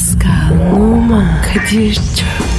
Pascal, Oman, Kadir çok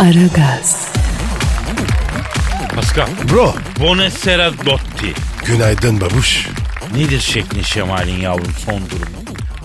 Aragaz, Pascal. Bro. Buonasera Dotti. Günaydın babuş. Nedir şeklin şemalin yavrum son durumu?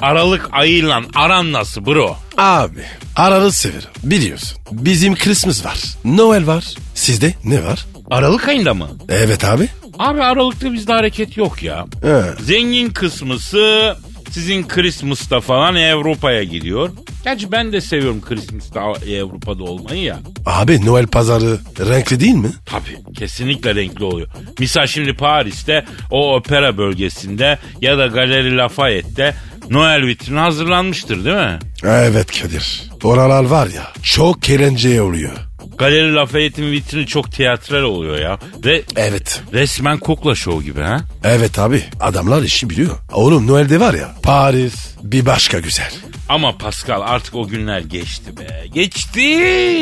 Aralık ayıyla aran nasıl bro? Abi ararı severim. Biliyorsun. Bizim Christmas var. Noel var. Sizde ne var? Aralık ayında mı? Evet abi. Abi Aralık'ta bizde hareket yok ya. He. Zengin kısmısı sizin Christmas'ta falan Avrupa'ya gidiyor. Gerçi ben de seviyorum Christmas'ta Avrupa'da olmayı ya. Abi Noel pazarı renkli değil mi? Tabii kesinlikle renkli oluyor. Misal şimdi Paris'te o opera bölgesinde ya da Galeri Lafayette'te Noel vitrini hazırlanmıştır değil mi? Evet Kadir. Oralar var ya çok eğlenceli oluyor. Galeri Lafayette'in vitrini çok tiyatral oluyor ya. Ve Evet. resmen kukla şovu gibi ha. Evet abi adamlar işi biliyor. Oğlum Noel'de var ya Paris bir başka güzel. Ama Pascal artık o günler geçti be. Geçti,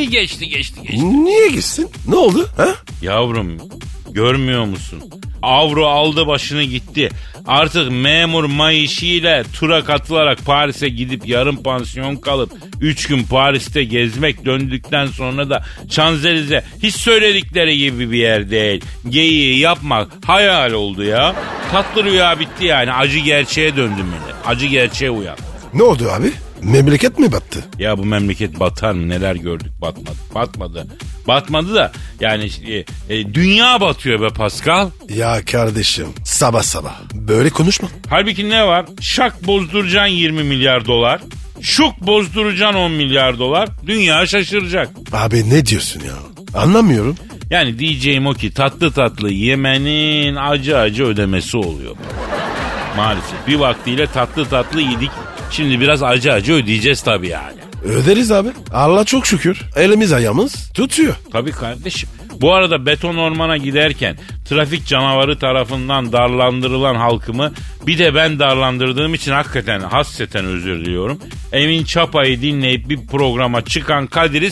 geçti, geçti, geçti. Niye gitsin? Ne oldu? Ha? Yavrum görmüyor musun? Avro aldı başını gitti. Artık memur mayışıyla tura katılarak Paris'e gidip yarım pansiyon kalıp 3 gün Paris'te gezmek döndükten sonra da Şanzelize hiç söyledikleri gibi bir yer değil. Geyiği yapmak hayal oldu ya. Tatlı rüya bitti yani acı gerçeğe döndü millet. Acı gerçeğe uyan. Ne oldu abi? Memleket mi battı? Ya bu memleket batar mı? Neler gördük batmadı. Batmadı. Batmadı da yani e, e, dünya batıyor be Pascal. Ya kardeşim sabah sabah böyle konuşma. Halbuki ne var? Şak bozduracaksın 20 milyar dolar. Şuk bozduracaksın 10 milyar dolar. Dünya şaşıracak. Abi ne diyorsun ya? Anlamıyorum. Yani diyeceğim o ki tatlı tatlı yemenin acı acı ödemesi oluyor. Maalesef bir vaktiyle tatlı tatlı yedik. Şimdi biraz acı acı ödeyeceğiz tabii yani. Öderiz abi. Allah çok şükür. Elimiz ayağımız tutuyor. Tabii kardeşim. Bu arada beton ormana giderken trafik canavarı tarafından darlandırılan halkımı bir de ben darlandırdığım için hakikaten hasreten özür diliyorum. Emin Çapa'yı dinleyip bir programa çıkan Kadir'i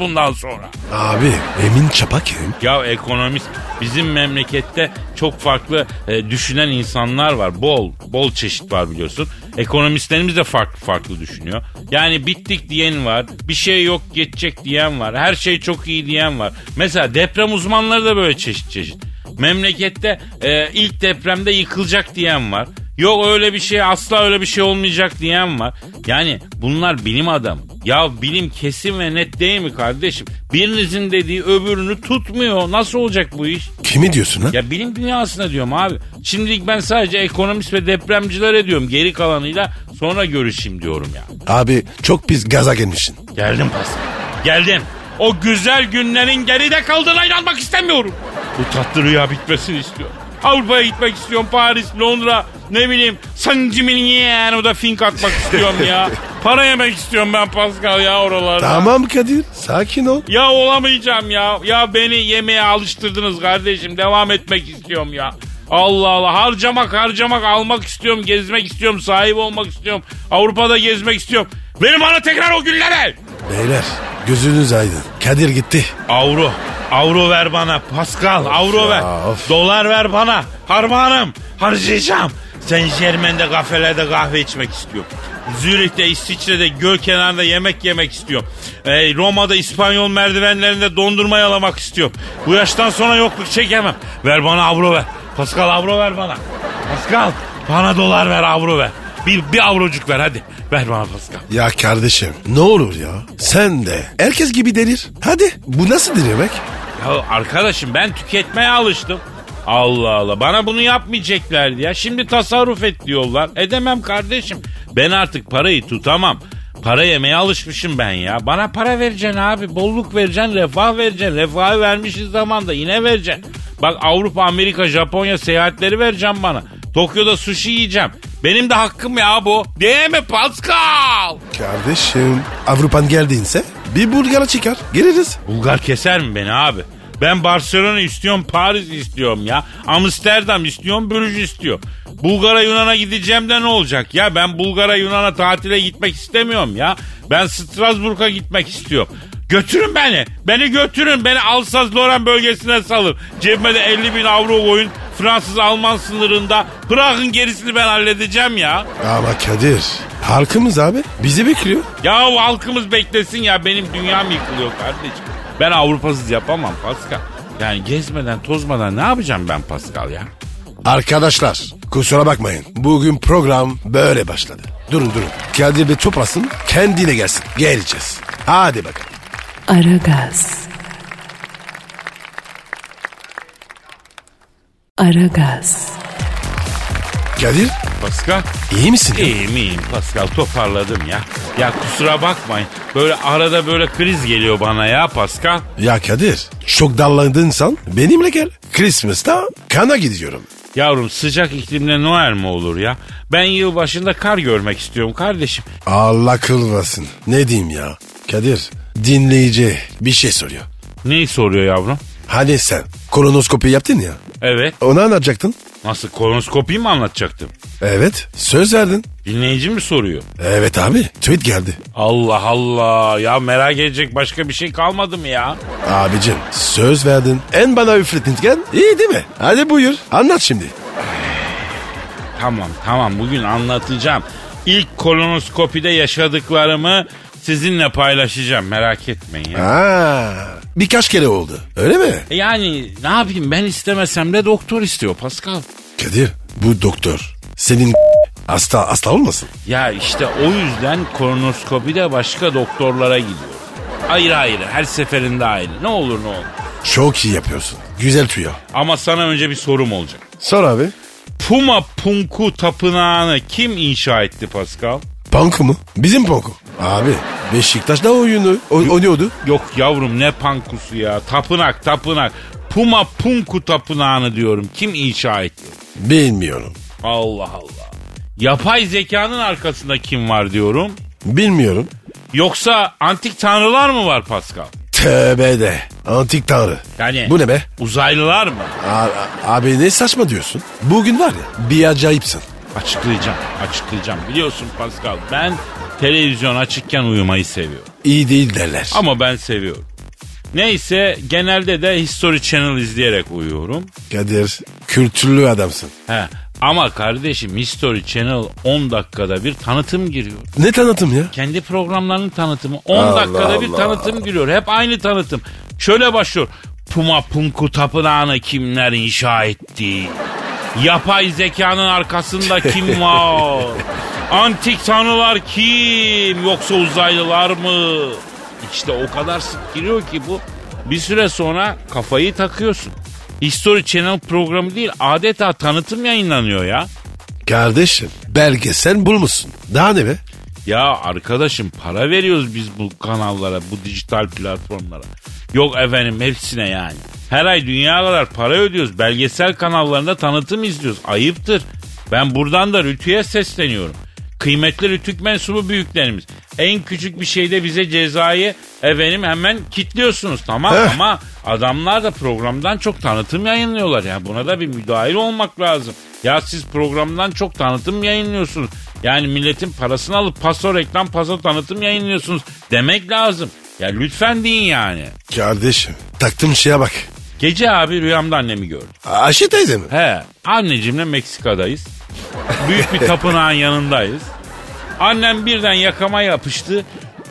bundan sonra. Abi Emin Çapa kim? Ya ekonomist bizim memlekette çok farklı e, düşünen insanlar var. Bol bol çeşit var biliyorsun. Ekonomistlerimiz de farklı farklı düşünüyor. Yani bittik diyen var. Bir şey yok geçecek diyen var. Her şey çok iyi diyen var. Mesela deprem uzmanları da böyle çeşit çeşit. Memlekette e, ilk depremde yıkılacak diyen var. Yok öyle bir şey asla öyle bir şey olmayacak diyen var. Yani bunlar bilim adamı. Ya bilim kesin ve net değil mi kardeşim? Birinizin dediği öbürünü tutmuyor. Nasıl olacak bu iş? Kimi diyorsun ha? Ya bilim dünyasına diyorum abi. Şimdilik ben sadece ekonomist ve depremcilere diyorum. Geri kalanıyla sonra görüşeyim diyorum ya. Abi çok pis gaza gelmişsin. Geldim Pascal. Geldim. O güzel günlerin geride kaldığına inanmak istemiyorum. Bu tatlı rüya bitmesini istiyorum. Avrupa'ya gitmek istiyorum. Paris, Londra, ne bileyim San Gimignano da fink atmak istiyorum ya. Para yemek istiyorum ben Pascal ya oralarda. Tamam Kadir sakin ol. Ya olamayacağım ya. Ya beni yemeğe alıştırdınız kardeşim. Devam etmek istiyorum ya. Allah Allah harcamak harcamak almak istiyorum gezmek istiyorum sahip olmak istiyorum Avrupa'da gezmek istiyorum Verin bana tekrar o günlere Beyler gözünüz aydın. Kadir gitti. Avro avro ver bana Pascal avro ya, ver of. dolar ver bana harmanım harcayacağım sen Jermen'de kafelerde kahve içmek istiyorum Zürih'te, İsviçre'de, göl kenarında yemek yemek istiyorum. Ee, Roma'da İspanyol merdivenlerinde dondurma yalamak istiyorum. Bu yaştan sonra yokluk çekemem. Ver bana avro ver. Pascal avro ver bana. Pascal bana dolar ver avro ver. Bir, bir avrocuk ver hadi. Ver bana Pascal. Ya kardeşim ne olur ya. Sen de herkes gibi delir. Hadi bu nasıl denemek? Ya arkadaşım ben tüketmeye alıştım. Allah Allah bana bunu yapmayacaklardı ya. Şimdi tasarruf et diyorlar. Edemem kardeşim. Ben artık parayı tutamam. Para yemeye alışmışım ben ya. Bana para vereceksin abi. Bolluk vereceksin, refah vereceksin. Refahı vermişiz zamanda yine vereceksin. Bak Avrupa, Amerika, Japonya seyahatleri vereceğim bana. Tokyo'da sushi yiyeceğim. Benim de hakkım ya bu. Değil mi Pascal? Kardeşim Avrupa'nın geldiğinse bir Bulgar'a çıkar. Geliriz. Bulgar keser mi beni abi? Ben Barcelona istiyorum, Paris istiyorum ya. Amsterdam istiyorum, Brüj istiyor. Bulgar'a Yunan'a gideceğim de ne olacak ya? Ben Bulgar'a Yunan'a tatile gitmek istemiyorum ya. Ben Strasbourg'a gitmek istiyorum. Götürün beni. Beni götürün. Beni Alsaz-Loren bölgesine salın. Cebime de 50 bin avro koyun. Fransız-Alman sınırında. Bırakın gerisini ben halledeceğim ya. Ama Kadir halkımız abi bizi bekliyor. Ya halkımız beklesin ya. Benim dünyam yıkılıyor kardeşim. Ben Avrupasız yapamam Pascal. Yani gezmeden tozmadan ne yapacağım ben Pascal ya? Arkadaşlar kusura bakmayın. Bugün program böyle başladı. Durun durun. Kadir Bey toplasın kendine gelsin. Geleceğiz. Hadi bakalım. Aragaz. Aragaz. Kadir Pascal. iyi misin? İyiyim iyiyim Pascal toparladım ya. Ya kusura bakmayın. Böyle arada böyle kriz geliyor bana ya Pascal. Ya Kadir çok dallandınsan benimle gel. Christmas'ta kana gidiyorum. Yavrum sıcak iklimde Noel mi olur ya? Ben yılbaşında kar görmek istiyorum kardeşim. Allah kılmasın. Ne diyeyim ya? Kadir dinleyici bir şey soruyor. Neyi soruyor yavrum? Hani sen kolonoskopi yaptın ya. Evet. Onu anlatacaktın. Nasıl kolonoskopiyi mi anlatacaktım? Evet söz verdin. Dinleyici mi soruyor? Evet abi tweet geldi. Allah Allah ya merak edecek başka bir şey kalmadı mı ya? Abicim söz verdin. En bana üfletinken iyi değil mi? Hadi buyur anlat şimdi. Tamam tamam bugün anlatacağım. İlk kolonoskopide yaşadıklarımı sizinle paylaşacağım merak etmeyin ya. Ha, birkaç kere oldu öyle mi? Yani ne yapayım ben istemesem de doktor istiyor Pascal. Kadir bu doktor senin hasta hasta olmasın? Ya işte o yüzden kolonoskopide başka doktorlara gidiyor. Ayrı ayrı her seferinde ayrı ne olur ne olur. Çok iyi yapıyorsun. Güzel tüyo. Ama sana önce bir sorum olacak. Sor abi. Puma Punku tapınağını kim inşa etti Pascal? Panku mu? Bizim Panku. Abi Beşiktaş'ta oyunu o- oynuyordu. Yok yavrum ne pankusu ya tapınak tapınak. Puma Punku tapınağını diyorum kim inşa etti? Bilmiyorum. Allah Allah. Yapay zekanın arkasında kim var diyorum. Bilmiyorum. Yoksa antik tanrılar mı var Pascal? Tövbe de. Antik tanrı. Yani Bu ne be? uzaylılar mı? A- abi ne saçma diyorsun? Bugün var ya bir acayipsin. Açıklayacağım, açıklayacağım. Biliyorsun Pascal ben televizyon açıkken uyumayı seviyorum. İyi değil derler. Ama ben seviyorum. Neyse genelde de History Channel izleyerek uyuyorum. Kadir kültürlü adamsın. He. Ama kardeşim History Channel 10 dakikada bir tanıtım giriyor. Ne tanıtım ya? Kendi programlarının tanıtımı 10 Allah dakikada bir Allah. tanıtım giriyor. Hep aynı tanıtım. Şöyle başlıyor. Puma Punku Tapınağı'nı kimler inşa etti? Yapay zekanın arkasında kim var? Antik tanrılar kim? Yoksa uzaylılar mı? İşte o kadar sık giriyor ki bu. Bir süre sonra kafayı takıyorsun. History Channel programı değil adeta tanıtım yayınlanıyor ya. Kardeşim belgesel bulmuşsun. Daha ne be? Ya arkadaşım para veriyoruz biz bu kanallara, bu dijital platformlara. Yok efendim hepsine yani. Her ay dünya kadar para ödüyoruz. Belgesel kanallarında tanıtım izliyoruz. Ayıptır. Ben buradan da Rütü'ye sesleniyorum. Kıymetli Rütük mensubu büyüklerimiz. En küçük bir şeyde bize cezayı efendim hemen kitliyorsunuz tamam Heh. ama adamlar da programdan çok tanıtım yayınlıyorlar ya. Buna da bir müdahil olmak lazım. Ya siz programdan çok tanıtım yayınlıyorsunuz. Yani milletin parasını alıp paso reklam paso tanıtım yayınlıyorsunuz demek lazım. Ya lütfen deyin yani. Kardeşim taktığım şeye bak. Gece abi rüyamda annemi gördüm. Ayşe teyze mi? He annecimle Meksika'dayız. Büyük bir tapınağın yanındayız. Annem birden yakama yapıştı.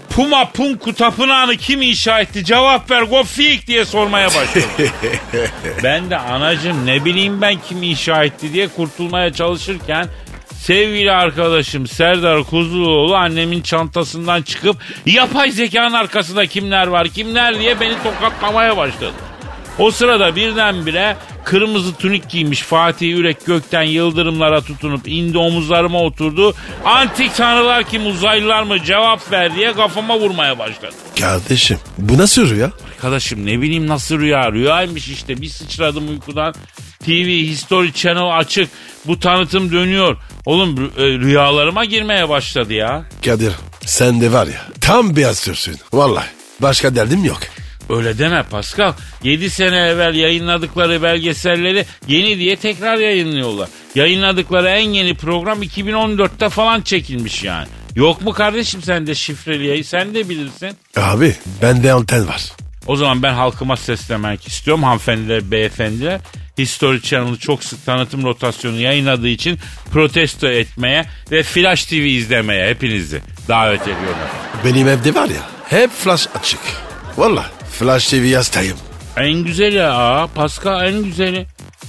Puma Punku tapınağını kim inşa etti cevap ver gofik diye sormaya başladı. ben de anacım ne bileyim ben kim inşa etti diye kurtulmaya çalışırken sevgili arkadaşım Serdar Kuzuloğlu annemin çantasından çıkıp yapay zekanın arkasında kimler var kimler diye beni tokatlamaya başladı. O sırada birdenbire kırmızı tunik giymiş Fatih Yürek gökten yıldırımlara tutunup indi omuzlarıma oturdu. Antik tanrılar kim uzaylılar mı cevap ver diye kafama vurmaya başladı. Kardeşim bu nasıl rüya? Arkadaşım ne bileyim nasıl rüya rüyaymış işte bir sıçradım uykudan. TV History Channel açık. Bu tanıtım dönüyor. Oğlum e, rüyalarıma girmeye başladı ya. Kadir sen de var ya tam beyaz sürsün. Vallahi başka derdim yok. Öyle deme Pascal. 7 sene evvel yayınladıkları belgeselleri yeni diye tekrar yayınlıyorlar. Yayınladıkları en yeni program 2014'te falan çekilmiş yani. Yok mu kardeşim sende şifreli yayın sen de bilirsin. Abi bende anten var. O zaman ben halkıma seslemek istiyorum hanımefendiler, beyefendiler. History Channel'ı çok sık tanıtım rotasyonu yayınladığı için protesto etmeye ve Flash TV izlemeye hepinizi davet ediyorum. Benim evde var ya hep flash açık. Vallahi flash TV hastayım. En güzeli ha Pascal en güzeli.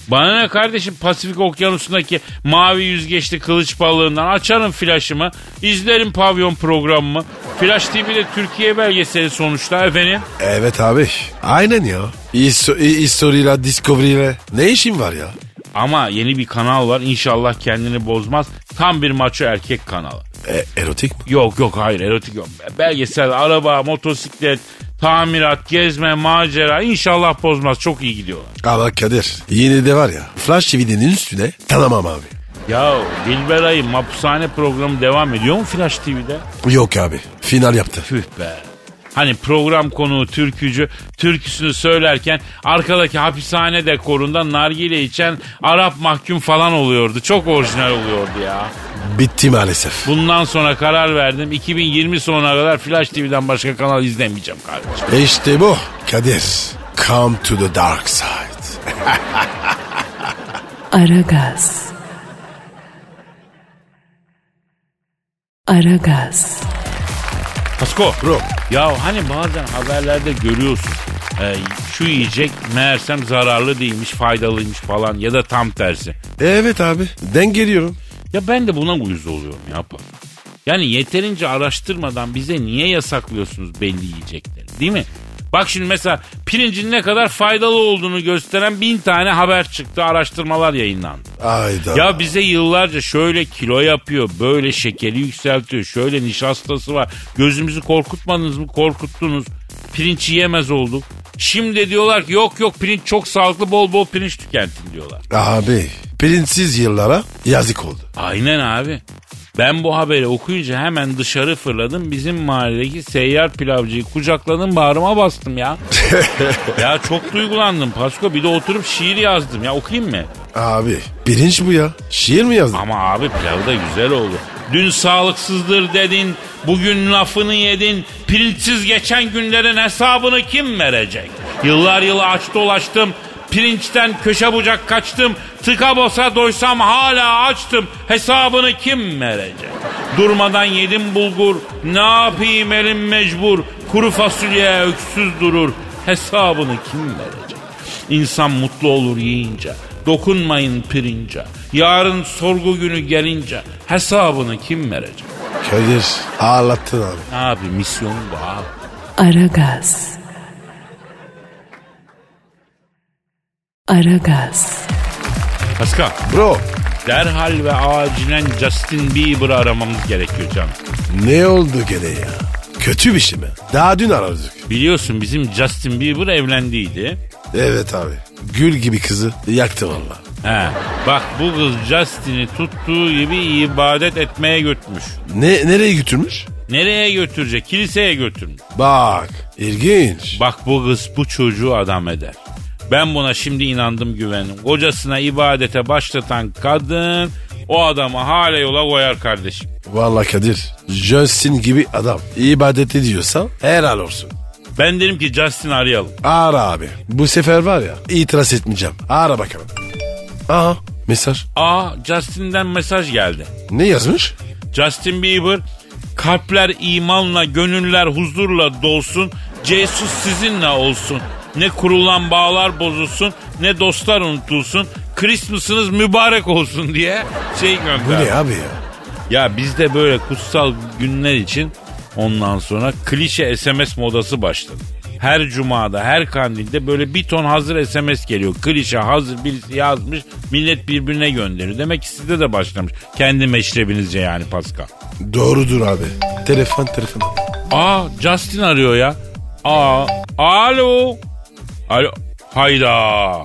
Bana ne kardeşim Pasifik okyanusundaki mavi yüzgeçli kılıç balığından açarım flaşımı, izlerim pavyon programımı. Flash TV'de Türkiye belgeseli sonuçta efendim. Evet abi aynen ya. Histo- History'la Discovery'le ne işin var ya? Ama yeni bir kanal var inşallah kendini bozmaz. Tam bir maço erkek kanalı. E, erotik mi? Yok yok hayır erotik yok. Belgesel, araba, motosiklet, tamirat, gezme, macera inşallah bozmaz. Çok iyi gidiyorlar. Ama Kadir yine de var ya Flash TV'nin üstüne tanımam abi. Ya Dilberay'ın mapushane programı devam ediyor mu Flash TV'de? Yok abi final yaptı. Tüh be. Hani program konuğu türkücü türküsünü söylerken arkadaki hapishane dekorunda nargile içen Arap mahkum falan oluyordu. Çok orijinal oluyordu ya. Bitti maalesef. Bundan sonra karar verdim. 2020 sonuna kadar Flash TV'den başka kanal izlemeyeceğim kardeşim. İşte bu Kadir. Come to the dark side. Aragaz. Aragaz. Pasko. Bro. Ya hani bazen haberlerde görüyorsun. e, şu yiyecek meğersem zararlı değilmiş faydalıymış falan ya da tam tersi. Evet abi den geliyorum. Ya ben de buna uyuz oluyorum ya. Yani yeterince araştırmadan bize niye yasaklıyorsunuz belli yiyecekleri değil mi? Bak şimdi mesela pirincin ne kadar faydalı olduğunu gösteren bin tane haber çıktı, araştırmalar yayınlandı. Ayda. Ya bize yıllarca şöyle kilo yapıyor, böyle şekeri yükseltiyor, şöyle nişastası var. Gözümüzü korkutmadınız mı? Korkuttunuz. Pirinç yiyemez olduk. Şimdi diyorlar ki yok yok pirinç çok sağlıklı bol bol pirinç tükentin diyorlar. Abi pirinçsiz yıllara yazık oldu. Aynen abi. Ben bu haberi okuyunca hemen dışarı fırladım. Bizim mahalledeki seyyar pilavcıyı kucakladım bağrıma bastım ya. ya çok duygulandım Pasko. Bir de oturup şiir yazdım ya okuyayım mı? Abi pirinç bu ya. Şiir mi yazdın? Ama abi pilav da güzel oldu. Dün sağlıksızdır dedin, bugün lafını yedin. Pirinçsiz geçen günlerin hesabını kim verecek? Yıllar yılı aç dolaştım. Pirinçten köşe bucak kaçtım. Tıka bosa doysam hala açtım. Hesabını kim verecek? Durmadan yedim bulgur. Ne yapayım elim mecbur. Kuru fasulye öksüz durur. Hesabını kim verecek? İnsan mutlu olur yiyince. Dokunmayın pirince. Yarın sorgu günü gelince hesabını kim verecek? Kadir ağlattın abi. Abi misyon bu abi. Aragaz. Aragaz. Pascal Bro derhal ve acilen Justin Bieber'ı aramamız gerekiyor canım. ne oldu gene ya? Kötü bir şey mi? Daha dün aradık. Biliyorsun bizim Justin Bieber evlendiydi. Evet abi. Gül gibi kızı yaktı valla. He. Bak bu kız Justin'i tuttuğu gibi ibadet etmeye götürmüş. Ne, nereye götürmüş? Nereye götürecek? Kiliseye götürmüş. Bak ilginç. Bak bu kız bu çocuğu adam eder. Ben buna şimdi inandım güvendim. Kocasına ibadete başlatan kadın o adamı hala yola koyar kardeşim. Valla Kadir Justin gibi adam ibadet ediyorsa helal olsun. Ben derim ki Justin arayalım. Ara abi. Bu sefer var ya itiraz etmeyeceğim. Ara bakalım. Aha mesaj. Aa Justin'den mesaj geldi. Ne yazmış? Justin Bieber kalpler imanla gönüller huzurla dolsun. Jesus sizinle olsun. Ne kurulan bağlar bozulsun ne dostlar unutulsun. Christmas'ınız mübarek olsun diye şey Bu gönderdi. ne abi ya? Ya bizde böyle kutsal günler için ondan sonra klişe SMS modası başladı. Her cumada, her kandilde böyle bir ton hazır SMS geliyor. Klişe hazır birisi yazmış, millet birbirine gönderiyor. Demek ki sizde de başlamış. Kendi meşrebinizce yani Pascal. Doğrudur abi. Telefon telefon. Aa Justin arıyor ya. Aa alo. Alo. Hayda.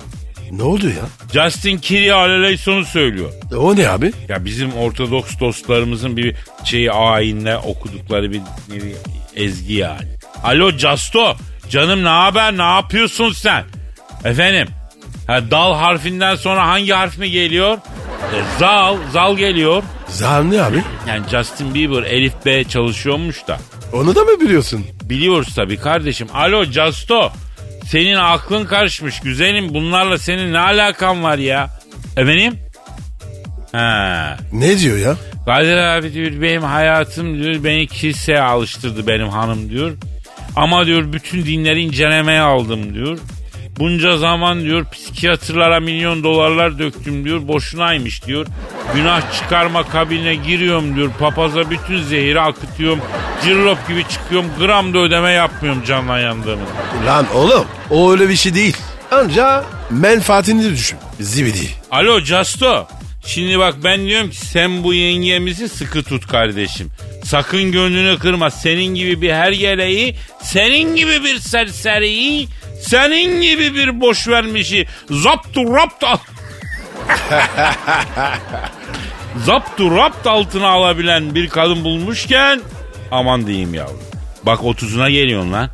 Ne oldu ya? Justin Kyrie Aleleyson'u söylüyor. E, O ne abi? Ya bizim Ortodoks dostlarımızın bir şeyi ayinle okudukları bir nevi ezgi yani. Alo Casto. Canım ne haber? Ne yapıyorsun sen? Efendim. Ha, dal harfinden sonra hangi harf mi geliyor? E, zal. Zal geliyor. Zahar ne abi? Yani Justin Bieber Elif B çalışıyormuş da. Onu da mı biliyorsun? Biliyoruz tabii kardeşim. Alo Casto. Senin aklın karışmış güzelim. Bunlarla senin ne alakan var ya? Efendim? Ha. Ne diyor ya? Kadir abi diyor benim hayatım diyor beni kiliseye alıştırdı benim hanım diyor. Ama diyor bütün dinleri incelemeye aldım diyor. Bunca zaman diyor psikiyatrlara milyon dolarlar döktüm diyor. Boşunaymış diyor. Günah çıkarma kabine giriyorum diyor. Papaza bütün zehiri akıtıyorum. Cirlop gibi çıkıyorum. Gram da ödeme yapmıyorum canla yandığımı. Lan oğlum o öyle bir şey değil. Anca menfaatini düşün. Zibidi. Alo Casto. Şimdi bak ben diyorum ki sen bu yengemizi sıkı tut kardeşim. Sakın gönlünü kırma. Senin gibi bir hergeleyi, senin gibi bir serseriyi, senin gibi bir boş vermişi zaptu rapt al- zaptu rapt altına alabilen bir kadın bulmuşken aman diyeyim yavrum. Bak otuzuna geliyorsun lan.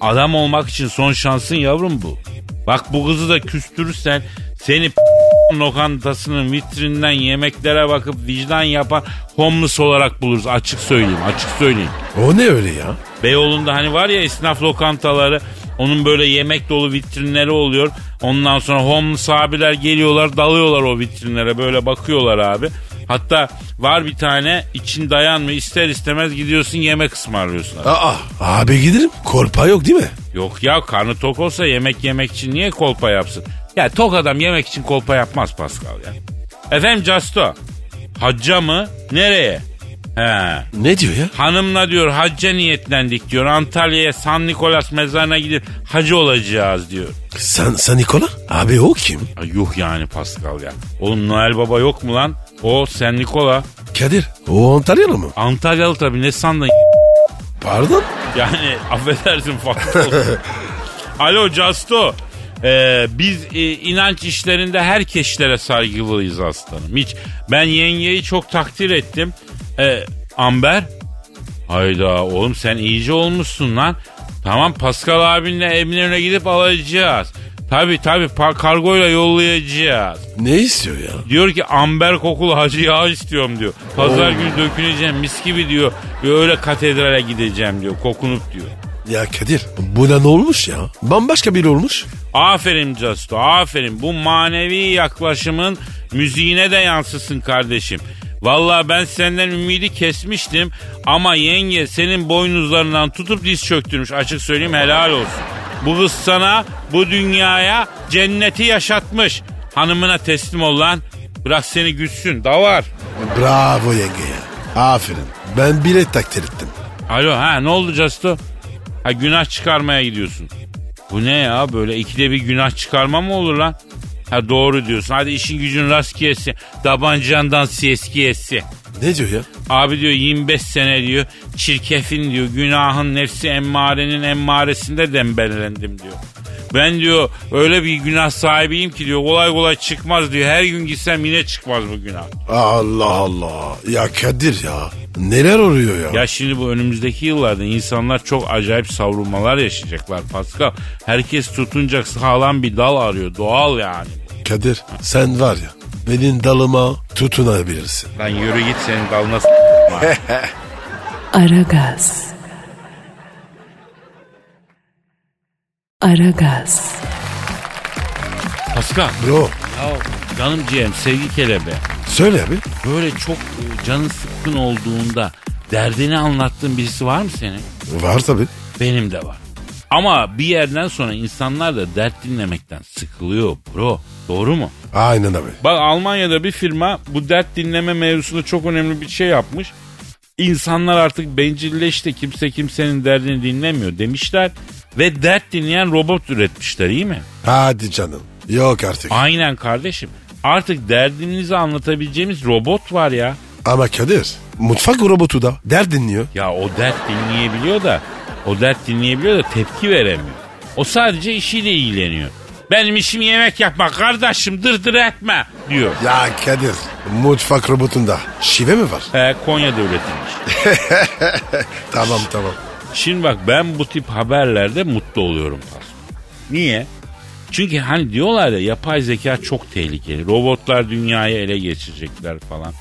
Adam olmak için son şansın yavrum bu. Bak bu kızı da küstürürsen seni lokantasının vitrinden yemeklere bakıp vicdan yapan homeless olarak buluruz. Açık söyleyeyim, açık söyleyeyim. O ne öyle ya? Beyoğlu'nda hani var ya esnaf lokantaları onun böyle yemek dolu vitrinleri oluyor. Ondan sonra homeless abiler geliyorlar dalıyorlar o vitrinlere böyle bakıyorlar abi. Hatta var bir tane için dayanmıyor ister istemez gidiyorsun yemek ısmarlıyorsun. abi. Aa abi giderim. Korpa yok değil mi? Yok ya karnı tok olsa yemek yemek için niye kolpa yapsın? Ya tok adam yemek için kolpa yapmaz Pascal ya. Efendim Casto. Hacca mı? Nereye? He. Ne diyor ya? Hanımla diyor hacca niyetlendik diyor. Antalya'ya San Nikolas mezarına gidip hacı olacağız diyor. San, San Nikola? Abi o kim? Ay yuh yani Pascal ya. Oğlum Noel Baba yok mu lan? O San Nikola. Kadir. O Antalyalı mı? Antalyalı tabii ne sandın? Pardon? Yani affedersin oldu. Alo Casto. Ee, biz e, inanç işlerinde herkeslere saygılıyız aslanım. Hiç ben yengeyi çok takdir ettim. Ee, Amber. Hayda oğlum sen iyice olmuşsun lan. Tamam Pascal abinle Emine'ne gidip alacağız. Tabi tabi kargoyla yollayacağız. Ne istiyor ya? Diyor ki amber kokulu hacı yağı istiyorum diyor. Pazar günü döküneceğim mis gibi diyor. Öyle katedrale gideceğim diyor kokunup diyor. Ya Kadir buna ne olmuş ya? Bambaşka biri olmuş. Aferin Casto aferin bu manevi yaklaşımın müziğine de yansısın kardeşim. Vallahi ben senden ümidi kesmiştim ama yenge senin boynuzlarından tutup diz çöktürmüş açık söyleyeyim helal olsun. Bu kız sana bu dünyaya cenneti yaşatmış. Hanımına teslim ol lan. Bırak seni güçsün da var. Bravo yenge ya. Aferin. Ben bilet takdir ettim. Alo ha ne oldu Casto? Ha günah çıkarmaya gidiyorsun. Bu ne ya böyle ikide bir günah çıkarma mı olur lan? Ha doğru diyorsun. Hadi işin gücün rast gelsin. Tabancandan eski etsi. Ne diyor ya? Abi diyor 25 sene diyor çirkefin diyor günahın nefsi emmarenin emmaresinde dembellendim diyor. Ben diyor öyle bir günah sahibiyim ki diyor kolay kolay çıkmaz diyor. Her gün gitsem yine çıkmaz bu günah. Allah Allah. Ya Kadir ya. Neler oluyor ya? Ya şimdi bu önümüzdeki yıllarda insanlar çok acayip savrulmalar yaşayacaklar Pascal. Herkes tutunacak sağlam bir dal arıyor doğal yani. Kadir sen var ya benim dalıma tutunabilirsin. Lan yürü git senin dalına s- Aragaz. Aragaz. Pascal. Bro Ya canım ciğerim sevgi kelebe. Söyle abi. Böyle çok e, canın sıkkın olduğunda derdini anlattığın birisi var mı senin? Var tabi. Benim de var. Ama bir yerden sonra insanlar da dert dinlemekten sıkılıyor bro. Doğru mu? Aynen abi. Bak Almanya'da bir firma bu dert dinleme mevzusunda çok önemli bir şey yapmış. İnsanlar artık bencilleşti kimse kimsenin derdini dinlemiyor demişler. Ve dert dinleyen robot üretmişler iyi mi? Hadi canım. Yok artık. Aynen kardeşim. Artık derdinizi anlatabileceğimiz robot var ya. Ama Kadir mutfak robotu da dert dinliyor. Ya o dert dinleyebiliyor da o dert dinleyebiliyor da tepki veremiyor. O sadece işiyle ilgileniyor. Benim işim yemek yapmak kardeşim dırdır etme diyor. Ya Kadir mutfak robotunda şive mi var? He, Konya'da üretilmiş. tamam tamam. Şimdi bak ben bu tip haberlerde mutlu oluyorum. Niye? Çünkü hani diyorlar ya yapay zeka çok tehlikeli. Robotlar dünyayı ele geçirecekler falan.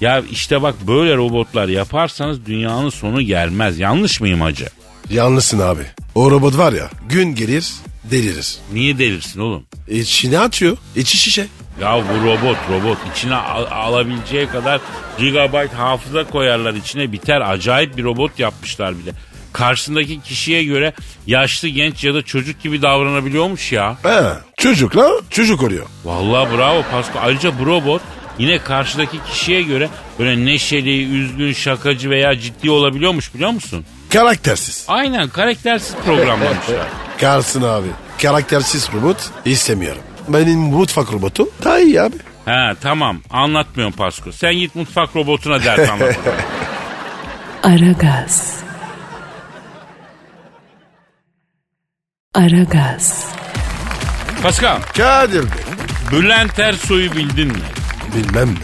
Ya işte bak böyle robotlar yaparsanız dünyanın sonu gelmez. Yanlış mıyım hacı? Yanlışsın abi. O robot var ya gün gelir delirir. Niye delirsin oğlum? İçine atıyor. içi şişe. Ya bu robot robot içine al- alabileceği kadar gigabyte hafıza koyarlar içine biter. Acayip bir robot yapmışlar bir de. Karşısındaki kişiye göre yaşlı genç ya da çocuk gibi davranabiliyormuş ya. He, çocuk la çocuk oluyor. Vallahi bravo Pasko. Ayrıca bu robot yine karşıdaki kişiye göre böyle neşeli, üzgün, şakacı veya ciddi olabiliyormuş biliyor musun? Karaktersiz. Aynen karaktersiz programlamışlar. Kalsın abi. Karaktersiz robot istemiyorum. Benim mutfak robotum daha iyi abi. ha tamam anlatmıyorum Pasko. Sen git mutfak robotuna dert anlat. Aragaz. Aragaz. Pascal, Kadir Bey. Bülent Ersoy'u bildin mi? Bilmem mi?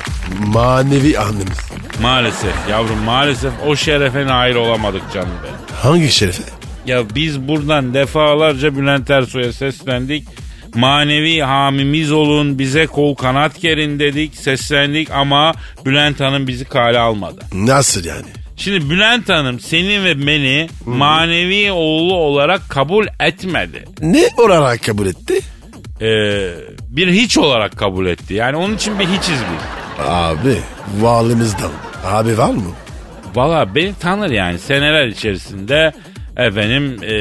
Manevi annemiz. Maalesef yavrum maalesef o şerefe nail olamadık canım benim. Hangi şerefe? Ya biz buradan defalarca Bülent Ersoy'a seslendik. Manevi hamimiz olun bize kol kanat gerin dedik seslendik ama Bülent Hanım bizi kale almadı. Nasıl yani? Şimdi Bülent Hanım seni ve beni manevi oğlu olarak kabul etmedi. Ne olarak kabul etti? Ee, bir hiç olarak kabul etti. Yani onun için bir hiçiz biz. Abi valımızdan. Abi var mı? Valla beni tanır yani seneler içerisinde efendim e,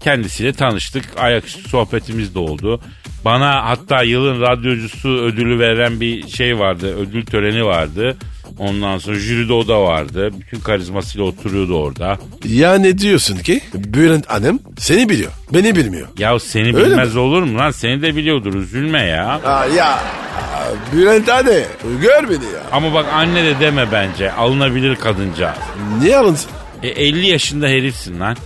kendisiyle tanıştık. Ayaküstü sohbetimiz de oldu. Bana hatta yılın radyocusu ödülü veren bir şey vardı. Ödül töreni vardı. Ondan sonra jüride o da vardı. Bütün karizmasıyla oturuyordu orada. Ya ne diyorsun ki? Bülent Hanım seni biliyor. Beni bilmiyor. Ya seni Öyle bilmez olur mu lan? Seni de biliyordur üzülme ya. Aa, ya Bülent Hanım gör beni ya. Ama bak anne de deme bence. Alınabilir kadıncağız. Niye alınsın? E, 50 yaşında herifsin lan.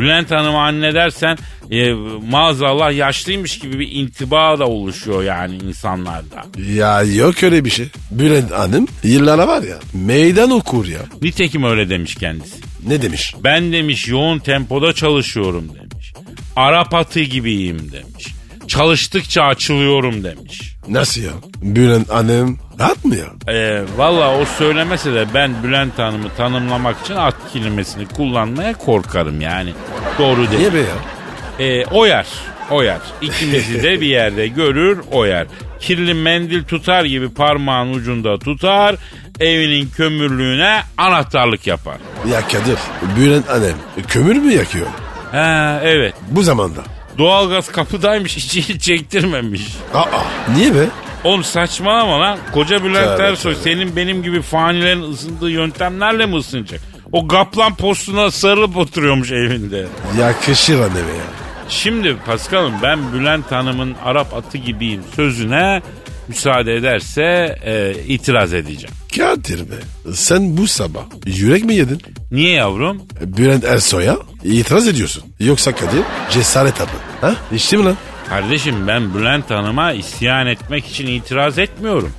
Bülent Hanım'a anne dersen e, maazallah yaşlıymış gibi bir intiba da oluşuyor yani insanlarda. Ya yok öyle bir şey. Bülent Hanım yıllara var ya meydan okur ya. Nitekim öyle demiş kendisi. Ne demiş? Ben demiş yoğun tempoda çalışıyorum demiş. Arap atı gibiyim demiş. Çalıştıkça açılıyorum demiş. Nasıl ya? Bülent Hanım rahat mı ya? E, Valla o söylemese de ben Bülent Hanım'ı tanımlamak için at kelimesini kullanmaya korkarım yani. Doğru değil. Niye be ya? E, oyar, oyar. İkimizi de bir yerde görür, oyar. Kirli mendil tutar gibi parmağın ucunda tutar, evinin kömürlüğüne anahtarlık yapar. Ya Kadir Bülent Hanım kömür mü yakıyor? Ha evet. Bu zamanda. Doğalgaz kapıdaymış, içi çektirmemiş. Aa niye be? Oğlum saçmalama lan. Koca Bülent Tabii, Ersoy tabii. senin benim gibi fanilerin ısındığı yöntemlerle mi ısınacak? O kaplan postuna sarılıp oturuyormuş evinde. Yakışır anneme ya. Şimdi Paskal'ım ben Bülent Hanım'ın Arap atı gibiyim sözüne müsaade ederse e, itiraz edeceğim. Kadir be sen bu sabah yürek mi yedin? Niye yavrum? Bülent Ersoy'a itiraz ediyorsun. Yoksa Kadir cesaret abi. Ha? İşte mi lan? Kardeşim ben Bülent Hanım'a isyan etmek için itiraz etmiyorum.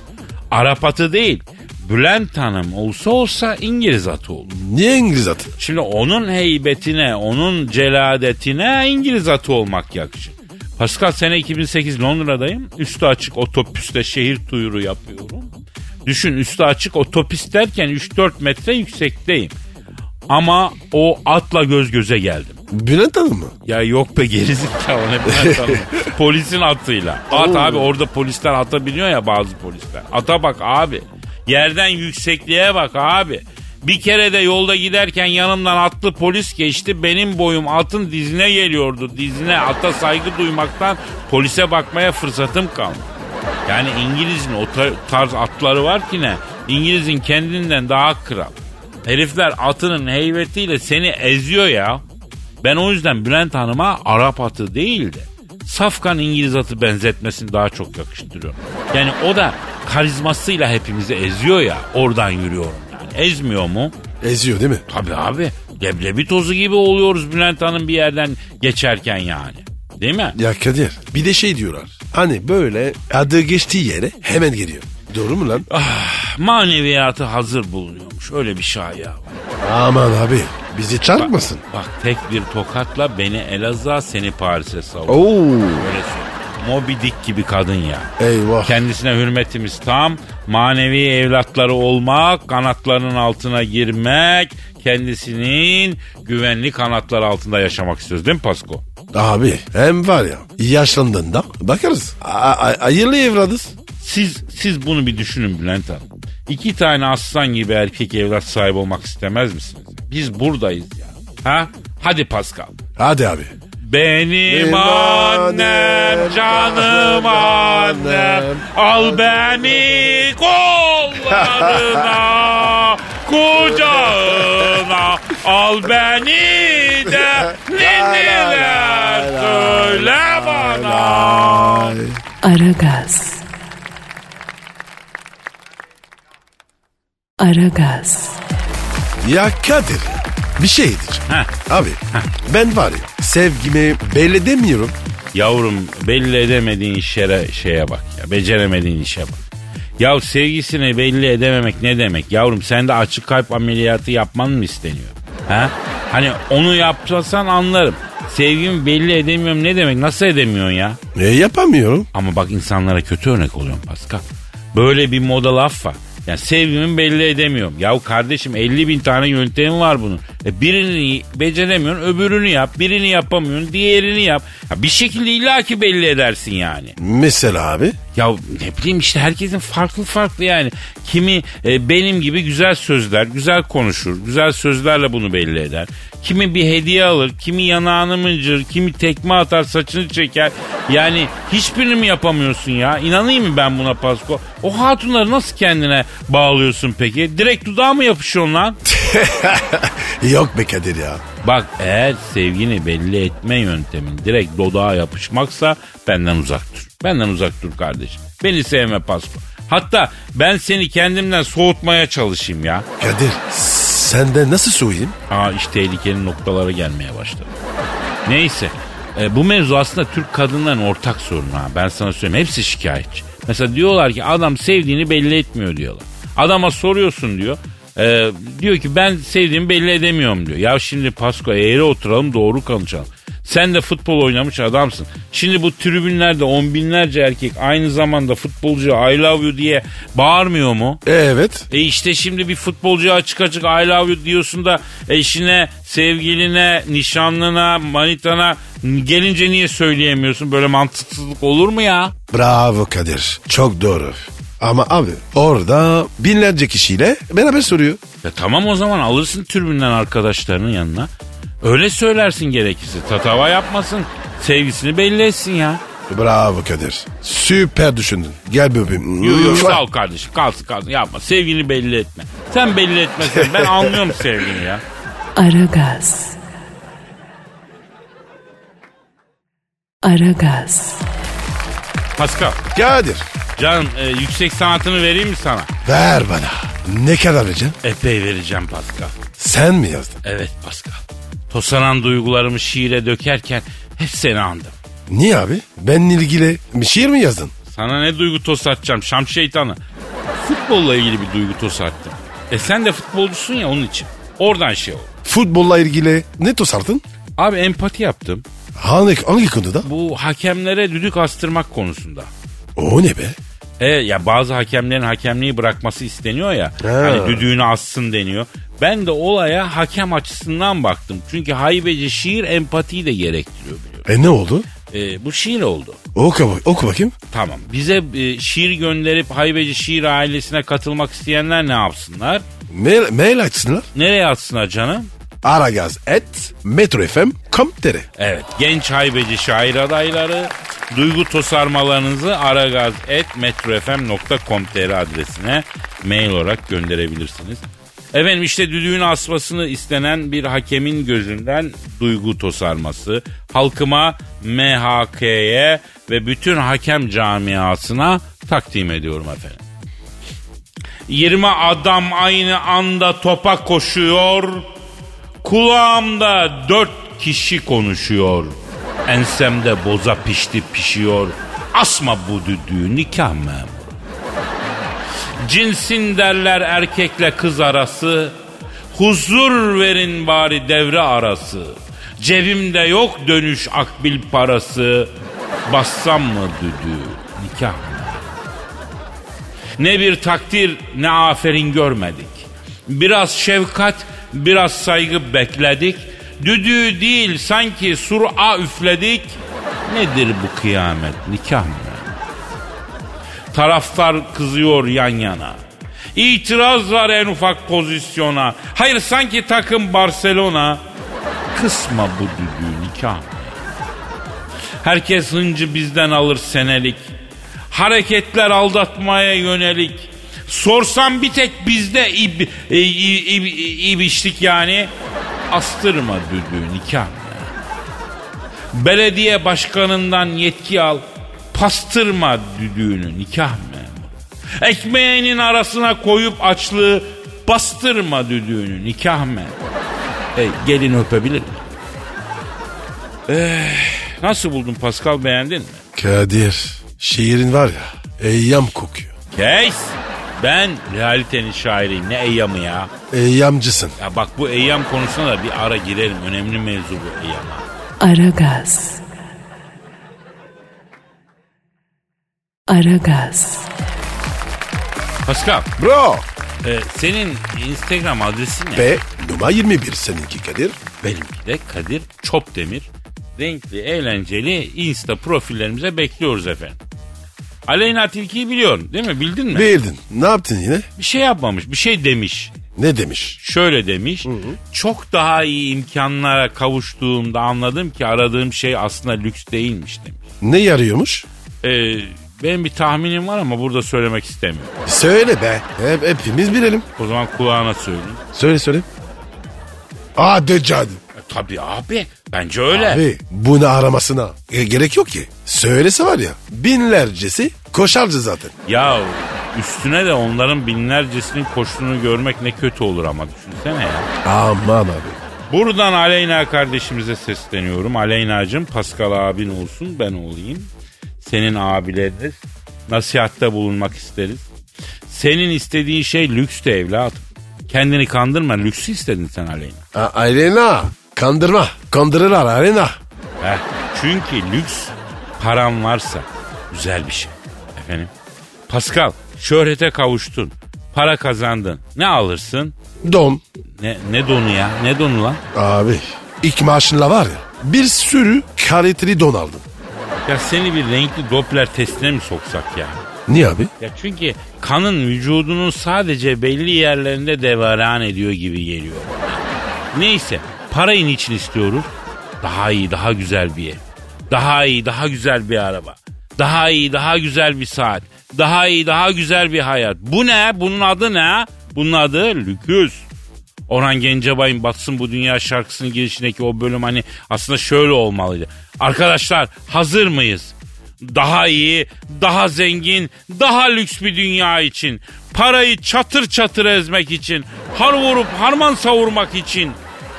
Arap atı değil. Bülent Hanım olsa olsa İngiliz atı olur. Niye İngiliz atı? Şimdi onun heybetine, onun celadetine İngiliz atı olmak yakışır. Pascal sene 2008 Londra'dayım. Üstü açık otobüste şehir tuyuru yapıyorum. Düşün üstü açık otobüs derken 3-4 metre yüksekteyim. Ama o atla göz göze geldim. Bülent Hanım mı? Ya yok be gerizekalı ne Bülent Hanım. Polisin atıyla. At abi orada polisler ata biniyor ya bazı polisler. Ata bak abi. Yerden yüksekliğe bak abi. Bir kere de yolda giderken yanımdan atlı polis geçti. Benim boyum atın dizine geliyordu. Dizine ata saygı duymaktan polise bakmaya fırsatım kalmadı. Yani İngiliz'in o tar- tarz atları var ki ne? İngiliz'in kendinden daha kral. Herifler atının heybetiyle seni eziyor ya. Ben o yüzden Bülent Hanım'a Arap atı değil de Safkan İngiliz atı benzetmesini daha çok yakıştırıyorum. Yani o da karizmasıyla hepimizi eziyor ya oradan yürüyorum. Ezmiyor mu? Eziyor değil mi? Tabii abi. Leblebi tozu gibi oluyoruz Bülent Hanım bir yerden geçerken yani. Değil mi? Ya Kadir bir de şey diyorlar. Hani böyle adı geçtiği yere hemen geliyor. Doğru mu lan? Maneviyatı hazır bulunuyormuş. Öyle bir şaya var. Aman abi bizi çarpmasın. Bak tek bir tokatla beni Elazığ'a seni Paris'e savur. Oo. Öyle söyleyeyim. Moby Dick gibi kadın ya. Eyvah. Kendisine hürmetimiz tam. Manevi evlatları olmak, kanatlarının altına girmek, kendisinin güvenli kanatlar altında yaşamak istiyoruz değil mi Pasko? Abi hem var ya yaşlandığında bakarız. A- hayırlı evladız. Siz siz bunu bir düşünün Bülent Hanım. İki tane aslan gibi erkek evlat sahibi olmak istemez misiniz? Biz buradayız ya. Ha? Hadi Pascal. Hadi abi. Benim Benim annem, annem, canım annem, al beni kollarına, kucağına, al beni de neler söyle bana. Aragaz. Aragaz. Ya Kadir bir şey diyeceğim. Heh. Abi ben var ya sevgimi belli edemiyorum. Yavrum belli edemediğin şere, şeye bak ya. Beceremediğin işe bak. Ya sevgisini belli edememek ne demek? Yavrum sende açık kalp ameliyatı yapman mı isteniyor? Ha? Hani onu yapsan anlarım. Sevgimi belli edemiyorum ne demek? Nasıl edemiyorsun ya? E, yapamıyorum. Ama bak insanlara kötü örnek oluyorsun Pascal. Böyle bir moda laf var. Yani sevgimi belli edemiyorum. Ya kardeşim 50 bin tane yöntemi var bunun. E birini beceremiyorsun öbürünü yap. Birini yapamıyorsun diğerini yap. Ya bir şekilde illaki belli edersin yani. Mesela abi. Ya ne bileyim işte herkesin farklı farklı yani. Kimi e, benim gibi güzel sözler, güzel konuşur, güzel sözlerle bunu belli eder. Kimi bir hediye alır, kimi yanağını mıncır, kimi tekme atar, saçını çeker. Yani hiçbirini mi yapamıyorsun ya? İnanayım mı ben buna Pasko? O hatunları nasıl kendine bağlıyorsun peki? Direkt dudağa mı yapışıyorsun lan? Yok be Kadir ya. Bak eğer sevgini belli etme yöntemin direkt dodağa yapışmaksa benden uzak dur. Benden uzak dur kardeşim. Beni sevme Pasko. Hatta ben seni kendimden soğutmaya çalışayım ya. Kadir senden nasıl soğuyayım? Aa iş tehlikeli noktalara gelmeye başladı. Neyse. e, bu mevzu aslında Türk kadınların ortak sorunu ha. Ben sana söyleyeyim. Hepsi şikayetçi. Mesela diyorlar ki adam sevdiğini belli etmiyor diyorlar. Adama soruyorsun diyor. E, diyor ki ben sevdiğimi belli edemiyorum diyor. Ya şimdi Pasko eğri oturalım doğru konuşalım. Sen de futbol oynamış adamsın. Şimdi bu tribünlerde on binlerce erkek aynı zamanda futbolcu I love you diye bağırmıyor mu? Evet. E işte şimdi bir futbolcuya açık açık I love you diyorsun da eşine, sevgiline, nişanlına, manitana gelince niye söyleyemiyorsun? Böyle mantıksızlık olur mu ya? Bravo Kadir. Çok doğru. Ama abi orada binlerce kişiyle beraber soruyor. Ya tamam o zaman alırsın türbünden arkadaşlarının yanına. Öyle söylersin gerekirse. Tatava yapmasın. Sevgisini belli etsin ya. Bravo Kadir. Süper düşündün. Gel bebeğim. Yok yok sağ ol kardeşim. Kalsın kalsın yapma. Sevgini belli etme. Sen belli etmezsen ben anlıyorum sevgini ya. Aragaz. Aragaz. Pascal. Kadir. Canım e, yüksek sanatını vereyim mi sana? Ver bana. Ne kadar vereceksin? Epey vereceğim Pascal. Sen mi yazdın? Evet Pascal. Tosanan duygularımı şiire dökerken hep seni andım. Niye abi? Benle ilgili bir şiir mi yazdın? Sana ne duygu tosatacağım şam şeytanı. Futbolla ilgili bir duygu tosattım. E sen de futbolcusun ya onun için. Oradan şey oldu. Futbolla ilgili ne tosardın? Abi empati yaptım. Hangi, hangi konuda? Bu hakemlere düdük astırmak konusunda. O ne be? E ya bazı hakemlerin hakemliği bırakması isteniyor ya. Ha. Hani düdüğünü assın deniyor. Ben de olaya hakem açısından baktım. Çünkü haybeci şiir empatiyi de gerektiriyor biliyorum. E ne oldu? E, bu şiir oldu. Oku, oku bakayım. Tamam. Bize e, şiir gönderip haybeci şiir ailesine katılmak isteyenler ne yapsınlar? Mail, mail açsınlar. Nereye atsınlar canım? Aragaz et metrofm.com.tr Evet. Genç haybeci şair adayları duygu tosarmalarınızı aragaz.metrofm.com.tr adresine mail olarak gönderebilirsiniz. Efendim işte düdüğün asmasını istenen bir hakemin gözünden duygu tosarması. Halkıma, MHK'ye ve bütün hakem camiasına takdim ediyorum efendim. 20 adam aynı anda topa koşuyor. Kulağımda 4 kişi konuşuyor. Ensemde boza pişti pişiyor. Asma bu düdüğü nikah memuru. Cinsin derler erkekle kız arası. Huzur verin bari devre arası. Cebimde yok dönüş akbil parası. Bassam mı düdüğü nikah? Ne bir takdir ne aferin görmedik. Biraz şefkat, biraz saygı bekledik. Düdüğü değil sanki sur'a üfledik. Nedir bu kıyamet nikah mı? Taraftar kızıyor yan yana. İtiraz var en ufak pozisyona. Hayır sanki takım Barcelona. Kısma bu düdüğü nikah? Herkes hıncı bizden alır senelik. Hareketler aldatmaya yönelik. Sorsam bir tek bizde ib, e, ib, ib, ibişlik yani. Astırma düdüğü nikah mı? Belediye başkanından yetki al. Pastırma düdüğünü nikah mı? Ekmeğinin arasına koyup açlığı bastırma düdüğünü nikah mı? E, gelin öpebilir mi? Eh, nasıl buldun Pascal beğendin mi? Kadir şiirin var ya eyyam kokuyor. Kes. Ben realitenin şairiyim. Ne eyyamı ya? Eyyamcısın. Ya bak bu eyyam konusuna da bir ara girelim. Önemli mevzu bu eyyama. Aragaz. Aragaz. Pascal, Bro. e, senin Instagram adresin ne? Ve numara 21 seninki Kadir. Benimki de Kadir Çopdemir. Renkli, eğlenceli Insta profillerimize bekliyoruz efendim. Aleyna Tilki'yi biliyorsun değil mi? Bildin mi? Bildin. Ne yaptın yine? bir şey yapmamış, bir şey demiş. Ne demiş? Şöyle demiş. Çok daha iyi imkanlara kavuştuğumda anladım ki aradığım şey aslında lüks değilmiş demiş. Ne yarıyormuş? Ee, benim bir tahminim var ama burada söylemek istemiyorum. Söyle be. Hep, hepimiz bilelim. O zaman kulağına söyleyeyim. Söyle söyle. Aa deccadı. Tabii abi. Bence öyle. Abi bunu aramasına e, gerek yok ki. Söylese var ya binlercesi koşardı zaten. Ya üstüne de onların binlercesinin koştuğunu görmek ne kötü olur ama düşünsene ya. Aman abi. Buradan Aleyna kardeşimize sesleniyorum. Aleyna'cığım Pascal abin olsun ben olayım. Senin abileriniz. Nasihatte bulunmak isteriz. Senin istediğin şey lükstü evladım. Kendini kandırma lüksü istedin sen Aleyna. A- Alena kandırma. Kandırırlar Alena. Heh, çünkü lüks param varsa güzel bir şey. Efendim? Pascal şöhrete kavuştun. Para kazandın. Ne alırsın? Don. Ne, ne donu ya? Ne donu lan? Abi ilk maaşınla var ya bir sürü kaliteli don aldım. Ya seni bir renkli Doppler testine mi soksak ya? Niye abi? Ya çünkü kanın vücudunun sadece belli yerlerinde devaran ediyor gibi geliyor. Neyse parayı niçin istiyoruz? Daha iyi daha güzel bir ev. Daha iyi daha güzel bir araba. Daha iyi daha güzel bir saat. Daha iyi daha güzel bir hayat. Bu ne? Bunun adı ne? Bunun adı lüküs. Orhan Gencebay'ın Batsın Bu Dünya şarkısının girişindeki o bölüm hani aslında şöyle olmalıydı. Arkadaşlar hazır mıyız? Daha iyi, daha zengin, daha lüks bir dünya için. Parayı çatır çatır ezmek için. Har vurup harman savurmak için.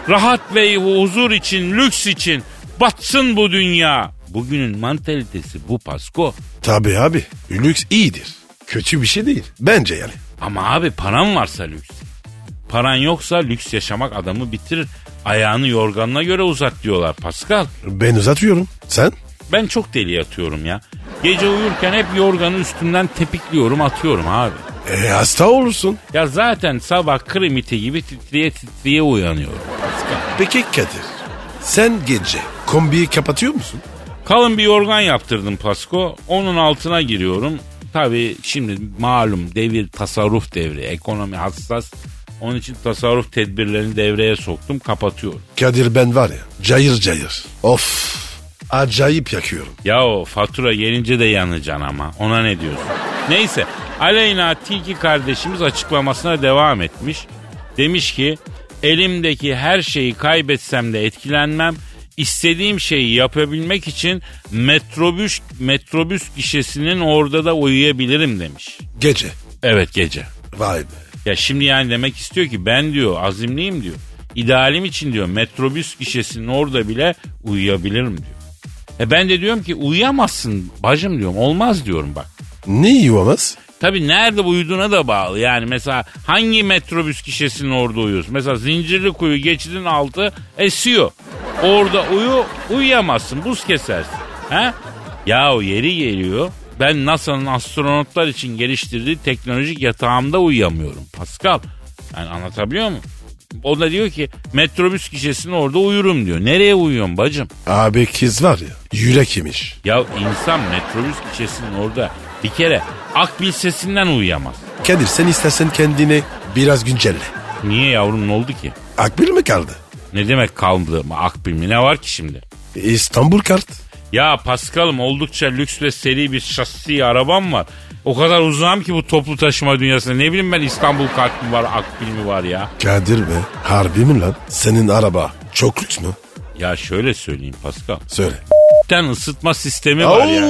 Rahat ve huzur için, lüks için. Batsın bu dünya. Bugünün mantalitesi bu Pasko. Tabii abi lüks iyidir. Kötü bir şey değil. Bence yani. Ama abi paran varsa lüks. Paran yoksa lüks yaşamak adamı bitirir. Ayağını yorganına göre uzat diyorlar Pascal. Ben uzatıyorum. Sen? Ben çok deli yatıyorum ya. Gece uyurken hep yorganı üstünden tepikliyorum atıyorum abi. E hasta olursun. Ya zaten sabah kremiti gibi titriye titriye uyanıyorum. Peki Kadir. Sen gece kombiyi kapatıyor musun? Kalın bir yorgan yaptırdım Pasko. Onun altına giriyorum. Tabii şimdi malum devir tasarruf devri. Ekonomi hassas. Onun için tasarruf tedbirlerini devreye soktum kapatıyorum. Kadir ben var ya cayır cayır. Of acayip yakıyorum. Ya o fatura gelince de yanacaksın ama ona ne diyorsun? Neyse Aleyna Tilki kardeşimiz açıklamasına devam etmiş. Demiş ki elimdeki her şeyi kaybetsem de etkilenmem. İstediğim şeyi yapabilmek için metrobüs metrobüs gişesinin orada da uyuyabilirim demiş. Gece. Evet gece. Vay be. Ya şimdi yani demek istiyor ki ben diyor azimliyim diyor. İdealim için diyor metrobüs gişesinin orada bile uyuyabilirim diyor. E ben de diyorum ki uyuyamazsın bacım diyorum. Olmaz diyorum bak. Ne yuvamaz? Tabii nerede uyuduğuna da bağlı. Yani mesela hangi metrobüs kişisinin orada uyuyorsun? Mesela zincirli kuyu geçidin altı esiyor. Orada uyu uyuyamazsın buz kesersin. Ha? Ya o yeri geliyor. Ben NASA'nın astronotlar için geliştirdiği teknolojik yatağımda uyuyamıyorum Pascal. Yani anlatabiliyor muyum? O da diyor ki metrobüs kişisinin orada uyurum diyor. Nereye uyuyorsun bacım? Abi kız var ya yürek yemiş. Ya insan metrobüs kişisinin orada bir kere akbil sesinden uyuyamaz. Kadir sen istersen kendini biraz güncelle. Niye yavrum ne oldu ki? Akbil mi kaldı? Ne demek kaldı mı akbil mi ne var ki şimdi? İstanbul kart. Ya Paskal'ım oldukça lüks ve seri bir şasi arabam var. O kadar uzağım ki bu toplu taşıma dünyasında. Ne bileyim ben İstanbul kart mı var akbil mi var ya? Kadir be harbi mi lan? Senin araba çok lüks mü? Ya şöyle söyleyeyim Paskal. Söyle. Bir ısıtma sistemi var ya.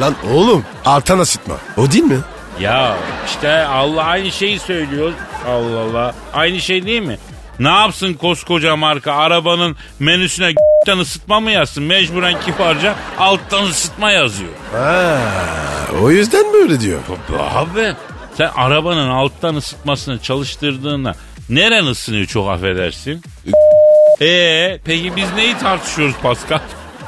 Lan oğlum alttan ısıtma. O değil mi? Ya işte Allah aynı şeyi söylüyor. Allah Allah. Aynı şey değil mi? Ne yapsın koskoca marka arabanın menüsüne g***ten ısıtma mı yazsın? Mecburen kibarca alttan ısıtma yazıyor. Ha, o yüzden mi öyle diyor? Tabii Abi sen arabanın alttan ısıtmasını çalıştırdığında neren ısınıyor çok affedersin? Ee peki biz neyi tartışıyoruz Pascal?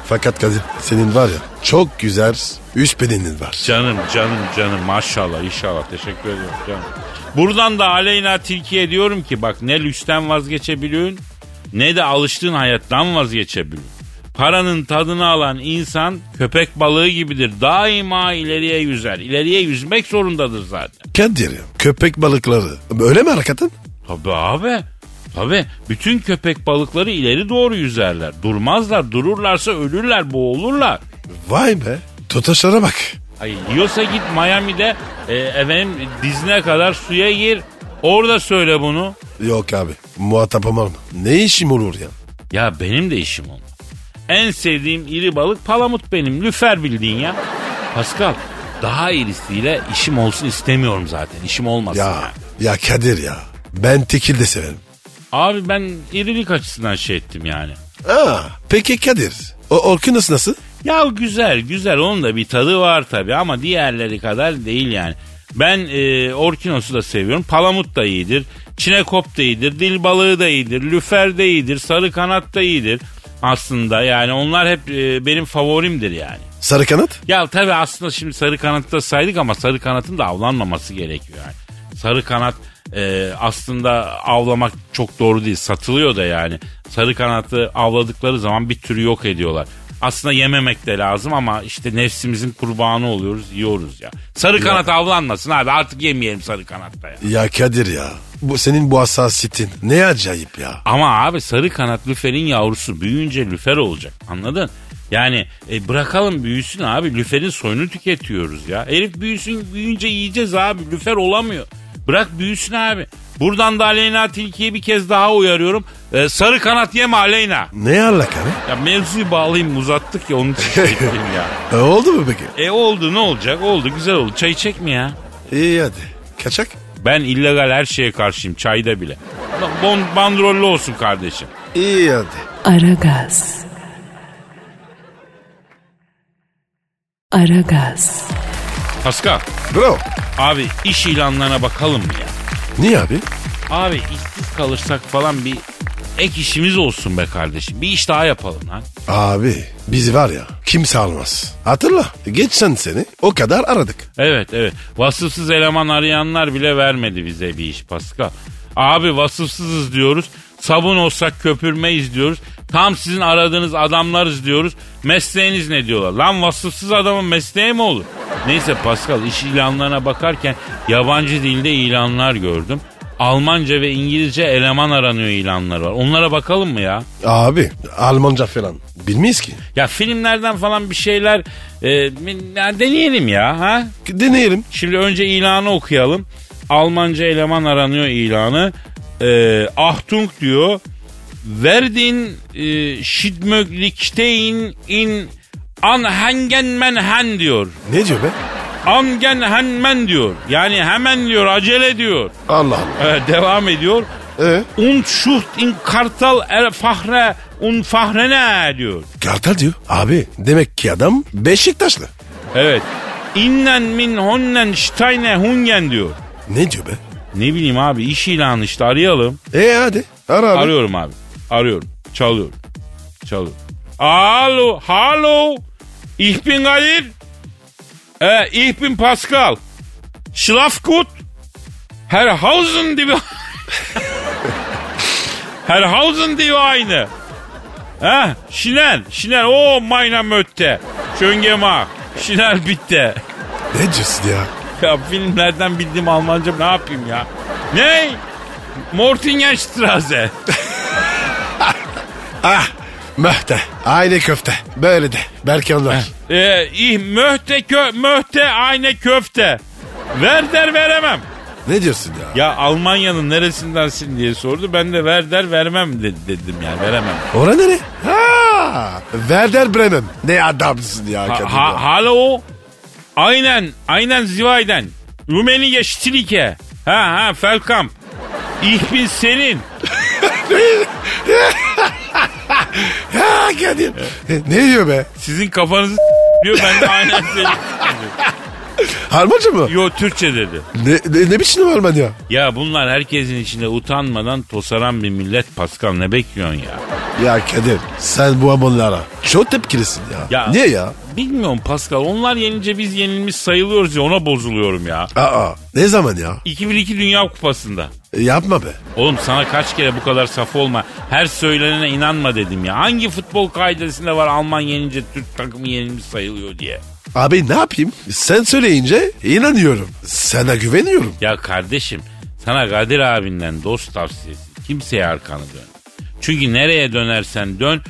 Fakat Kadir senin var ya çok güzel üst bedenin var. Canım canım canım maşallah inşallah teşekkür ediyorum canım. Buradan da aleyna tilkiye diyorum ki bak ne lüksten vazgeçebiliyorsun ne de alıştığın hayattan vazgeçebiliyorsun. Paranın tadını alan insan köpek balığı gibidir. Daima ileriye yüzer. İleriye yüzmek zorundadır zaten. Kadir köpek balıkları öyle mi hareketin? Tabii abi. Tabii bütün köpek balıkları ileri doğru yüzerler. Durmazlar. Dururlarsa ölürler, boğulurlar. Vay be tutaşlara bak. Ay, yiyorsa git Miami'de e, efendim dizine kadar suya gir. Orada söyle bunu. Yok abi muhatap olmam. Ne işim olur ya? Ya benim de işim olmaz. En sevdiğim iri balık palamut benim. Lüfer bildiğin ya. Pascal daha irisiyle işim olsun istemiyorum zaten. İşim olmasın Ya yani. ya Kadir ya ben tekil de severim. Abi ben irilik açısından şey ettim yani. Aa, peki Kadir o Orkinos nasıl? Ya güzel güzel onun da bir tadı var tabi ama diğerleri kadar değil yani. Ben e, orkinos'u da seviyorum. Palamut da iyidir. Çinekop da iyidir. Dil balığı da iyidir. Lüfer de iyidir. Sarı kanat da iyidir. Aslında yani onlar hep e, benim favorimdir yani. Sarı kanat? Ya tabi aslında şimdi sarı kanatı da saydık ama sarı kanatın da avlanmaması gerekiyor yani. Sarı kanat e, aslında avlamak çok doğru değil. Satılıyor da yani. Sarı kanatı avladıkları zaman bir türü yok ediyorlar. Aslında yememek de lazım ama işte nefsimizin kurbanı oluyoruz, yiyoruz ya. Sarı kanat avlanmasın abi artık yemeyelim sarı kanatta ya. Ya Kadir ya bu senin bu hassasiyetin ne acayip ya. Ama abi sarı kanat lüferin yavrusu büyüyünce lüfer olacak anladın? Yani e, bırakalım büyüsün abi lüferin soyunu tüketiyoruz ya. Herif büyüsün büyüyünce yiyeceğiz abi lüfer olamıyor. Bırak büyüsün abi. Buradan da Aleyna Tilki'ye bir kez daha uyarıyorum. E, sarı kanat yeme Aleyna. Ne alaka be? Ya mevzuyu bağlayayım uzattık ya onun için şey ya. E, oldu mu peki? E oldu ne olacak oldu güzel oldu. Çay içecek mi ya? İyi hadi. Kaçak? Ben illegal her şeye karşıyım çayda bile. Bon, bandrollü olsun kardeşim. İyi hadi. Aragaz. Aragaz. Pascal Bro. abi iş ilanlarına bakalım mı ya? Niye abi? Abi işsiz kalırsak falan bir ek işimiz olsun be kardeşim. Bir iş daha yapalım lan. Abi biz var ya kimse almaz. Hatırla geçen seni o kadar aradık. Evet evet. Vasıfsız eleman arayanlar bile vermedi bize bir iş Pascal. Abi vasıfsızız diyoruz. Sabun olsak köpürmeyiz diyoruz. Tam sizin aradığınız adamlarız diyoruz. Mesleğiniz ne diyorlar? Lan vasıfsız adamın mesleği mi olur? Neyse Pascal iş ilanlarına bakarken yabancı dilde ilanlar gördüm. Almanca ve İngilizce eleman aranıyor ilanlar var. Onlara bakalım mı ya? Abi Almanca falan bilmeyiz ki. Ya filmlerden falan bir şeyler e, ya deneyelim ya ha? Deneyelim. Şimdi önce ilanı okuyalım. Almanca eleman aranıyor ilanı. E, Achtung diyor. Verdin e, Schidmöglichkeiten in Anhengenmenhen diyor. Ne diyor be? Angenhenmen diyor. Yani hemen diyor acele diyor. Allah Allah. Evet, devam ediyor. Ee? Und Schucht in Kartal er Fahre un Fahrene diyor. Kartal diyor. Abi demek ki adam Beşiktaşlı. Evet. Innen min honnen steine hungen diyor. Ne diyor be? Ne bileyim abi iş ilanı işte arayalım. E hadi ara abi. Arıyorum abi. Arıyorum. Çalıyorum. Çalıyorum. Alo. Hallo. Ich bin Kadir. Äh, ich bin Pascal. Schlaf gut. Herrhausen die Herrhausen die Weine. Ha, Schnell, schnell. Oh, meine Mötte. Schön gemacht. Schnell bitte. Ne diyorsun ya? Ya filmlerden bildiğim Almanca ne yapayım ya? Ne? Mortingenstraße. Ah möhte. Aynı köfte. Böyle de. Belki onlar. Ee, ich möchte, kö möchte eine köfte. Ver der veremem. Ne diyorsun ya? Ya Almanya'nın neresindensin diye sordu. Ben de ver der vermem de- dedim yani veremem. Ora nere? Ha, Werder Bremen. Ne adamsın ya. Ha, ha, ya. hallo? Aynen, aynen Zivayden. Rumeliye Stilike. Ha ha Felkamp. Ich bin senin. Ha Kadir. E, ne diyor be? Sizin kafanızı diyor ben de aynen. Almanca mı? Yo Türkçe dedi. Ne, ne, ne biçim Alman ya? Ya bunlar herkesin içinde utanmadan tosaran bir millet Pascal ne bekliyorsun ya? Ya Kadir sen bu Almanlara çok tepkilisin ya. Ya- Niye ya? Bilmiyorum Pascal onlar yenince biz yenilmiş sayılıyoruz ya ona bozuluyorum ya. Aa ne zaman ya? 2002 Dünya Kupası'nda. E, yapma be. Oğlum sana kaç kere bu kadar saf olma. Her söylenene inanma dedim ya. Hangi futbol kaidesinde var Alman yenince Türk takımı yenilmiş sayılıyor diye. Abi ne yapayım? Sen söyleyince inanıyorum. Sana güveniyorum. Ya kardeşim sana Kadir abinden dost tavsiyesi. Kimseye arkanı dön. Çünkü nereye dönersen dön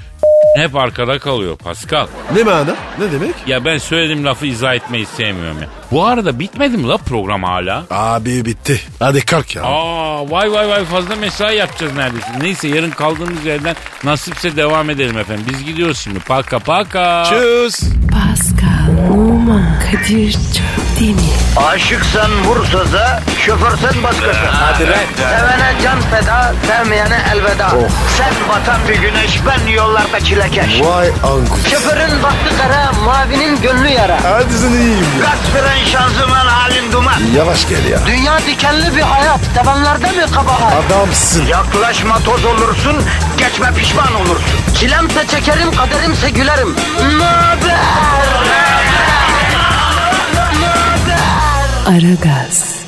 hep arkada kalıyor Pascal. Ne mana? Ne demek? Ya ben söylediğim lafı izah etmeyi sevmiyorum ya. Bu arada bitmedi mi la program hala? Abi bitti. Hadi kalk ya. Aa vay vay vay fazla mesai yapacağız neredeyse. Neyse yarın kaldığımız yerden nasipse devam edelim efendim. Biz gidiyoruz şimdi. Paka paka. Tschüss. Pascal, Oman, Kadir çok değil mi? Aşıksan vursa da, şoförsen başkasın. Hadi Sevene can feda, sevmeyene elveda. Sen batan bir güneş, ben yollarda çilekeş. Vay anku. Şoförün baktı kara, mavinin gönlü yara. Hadi sen iyiyim ya. Kasperen şanzıman halin duman. Yavaş gel ya. Dünya dikenli bir hayat, sevenlerde mi kabahar? Adamsın. Yaklaşma toz olursun, geçme pişman olursun. Çilemse çekerim, kaderimse gülerim. Möber! Aragaz.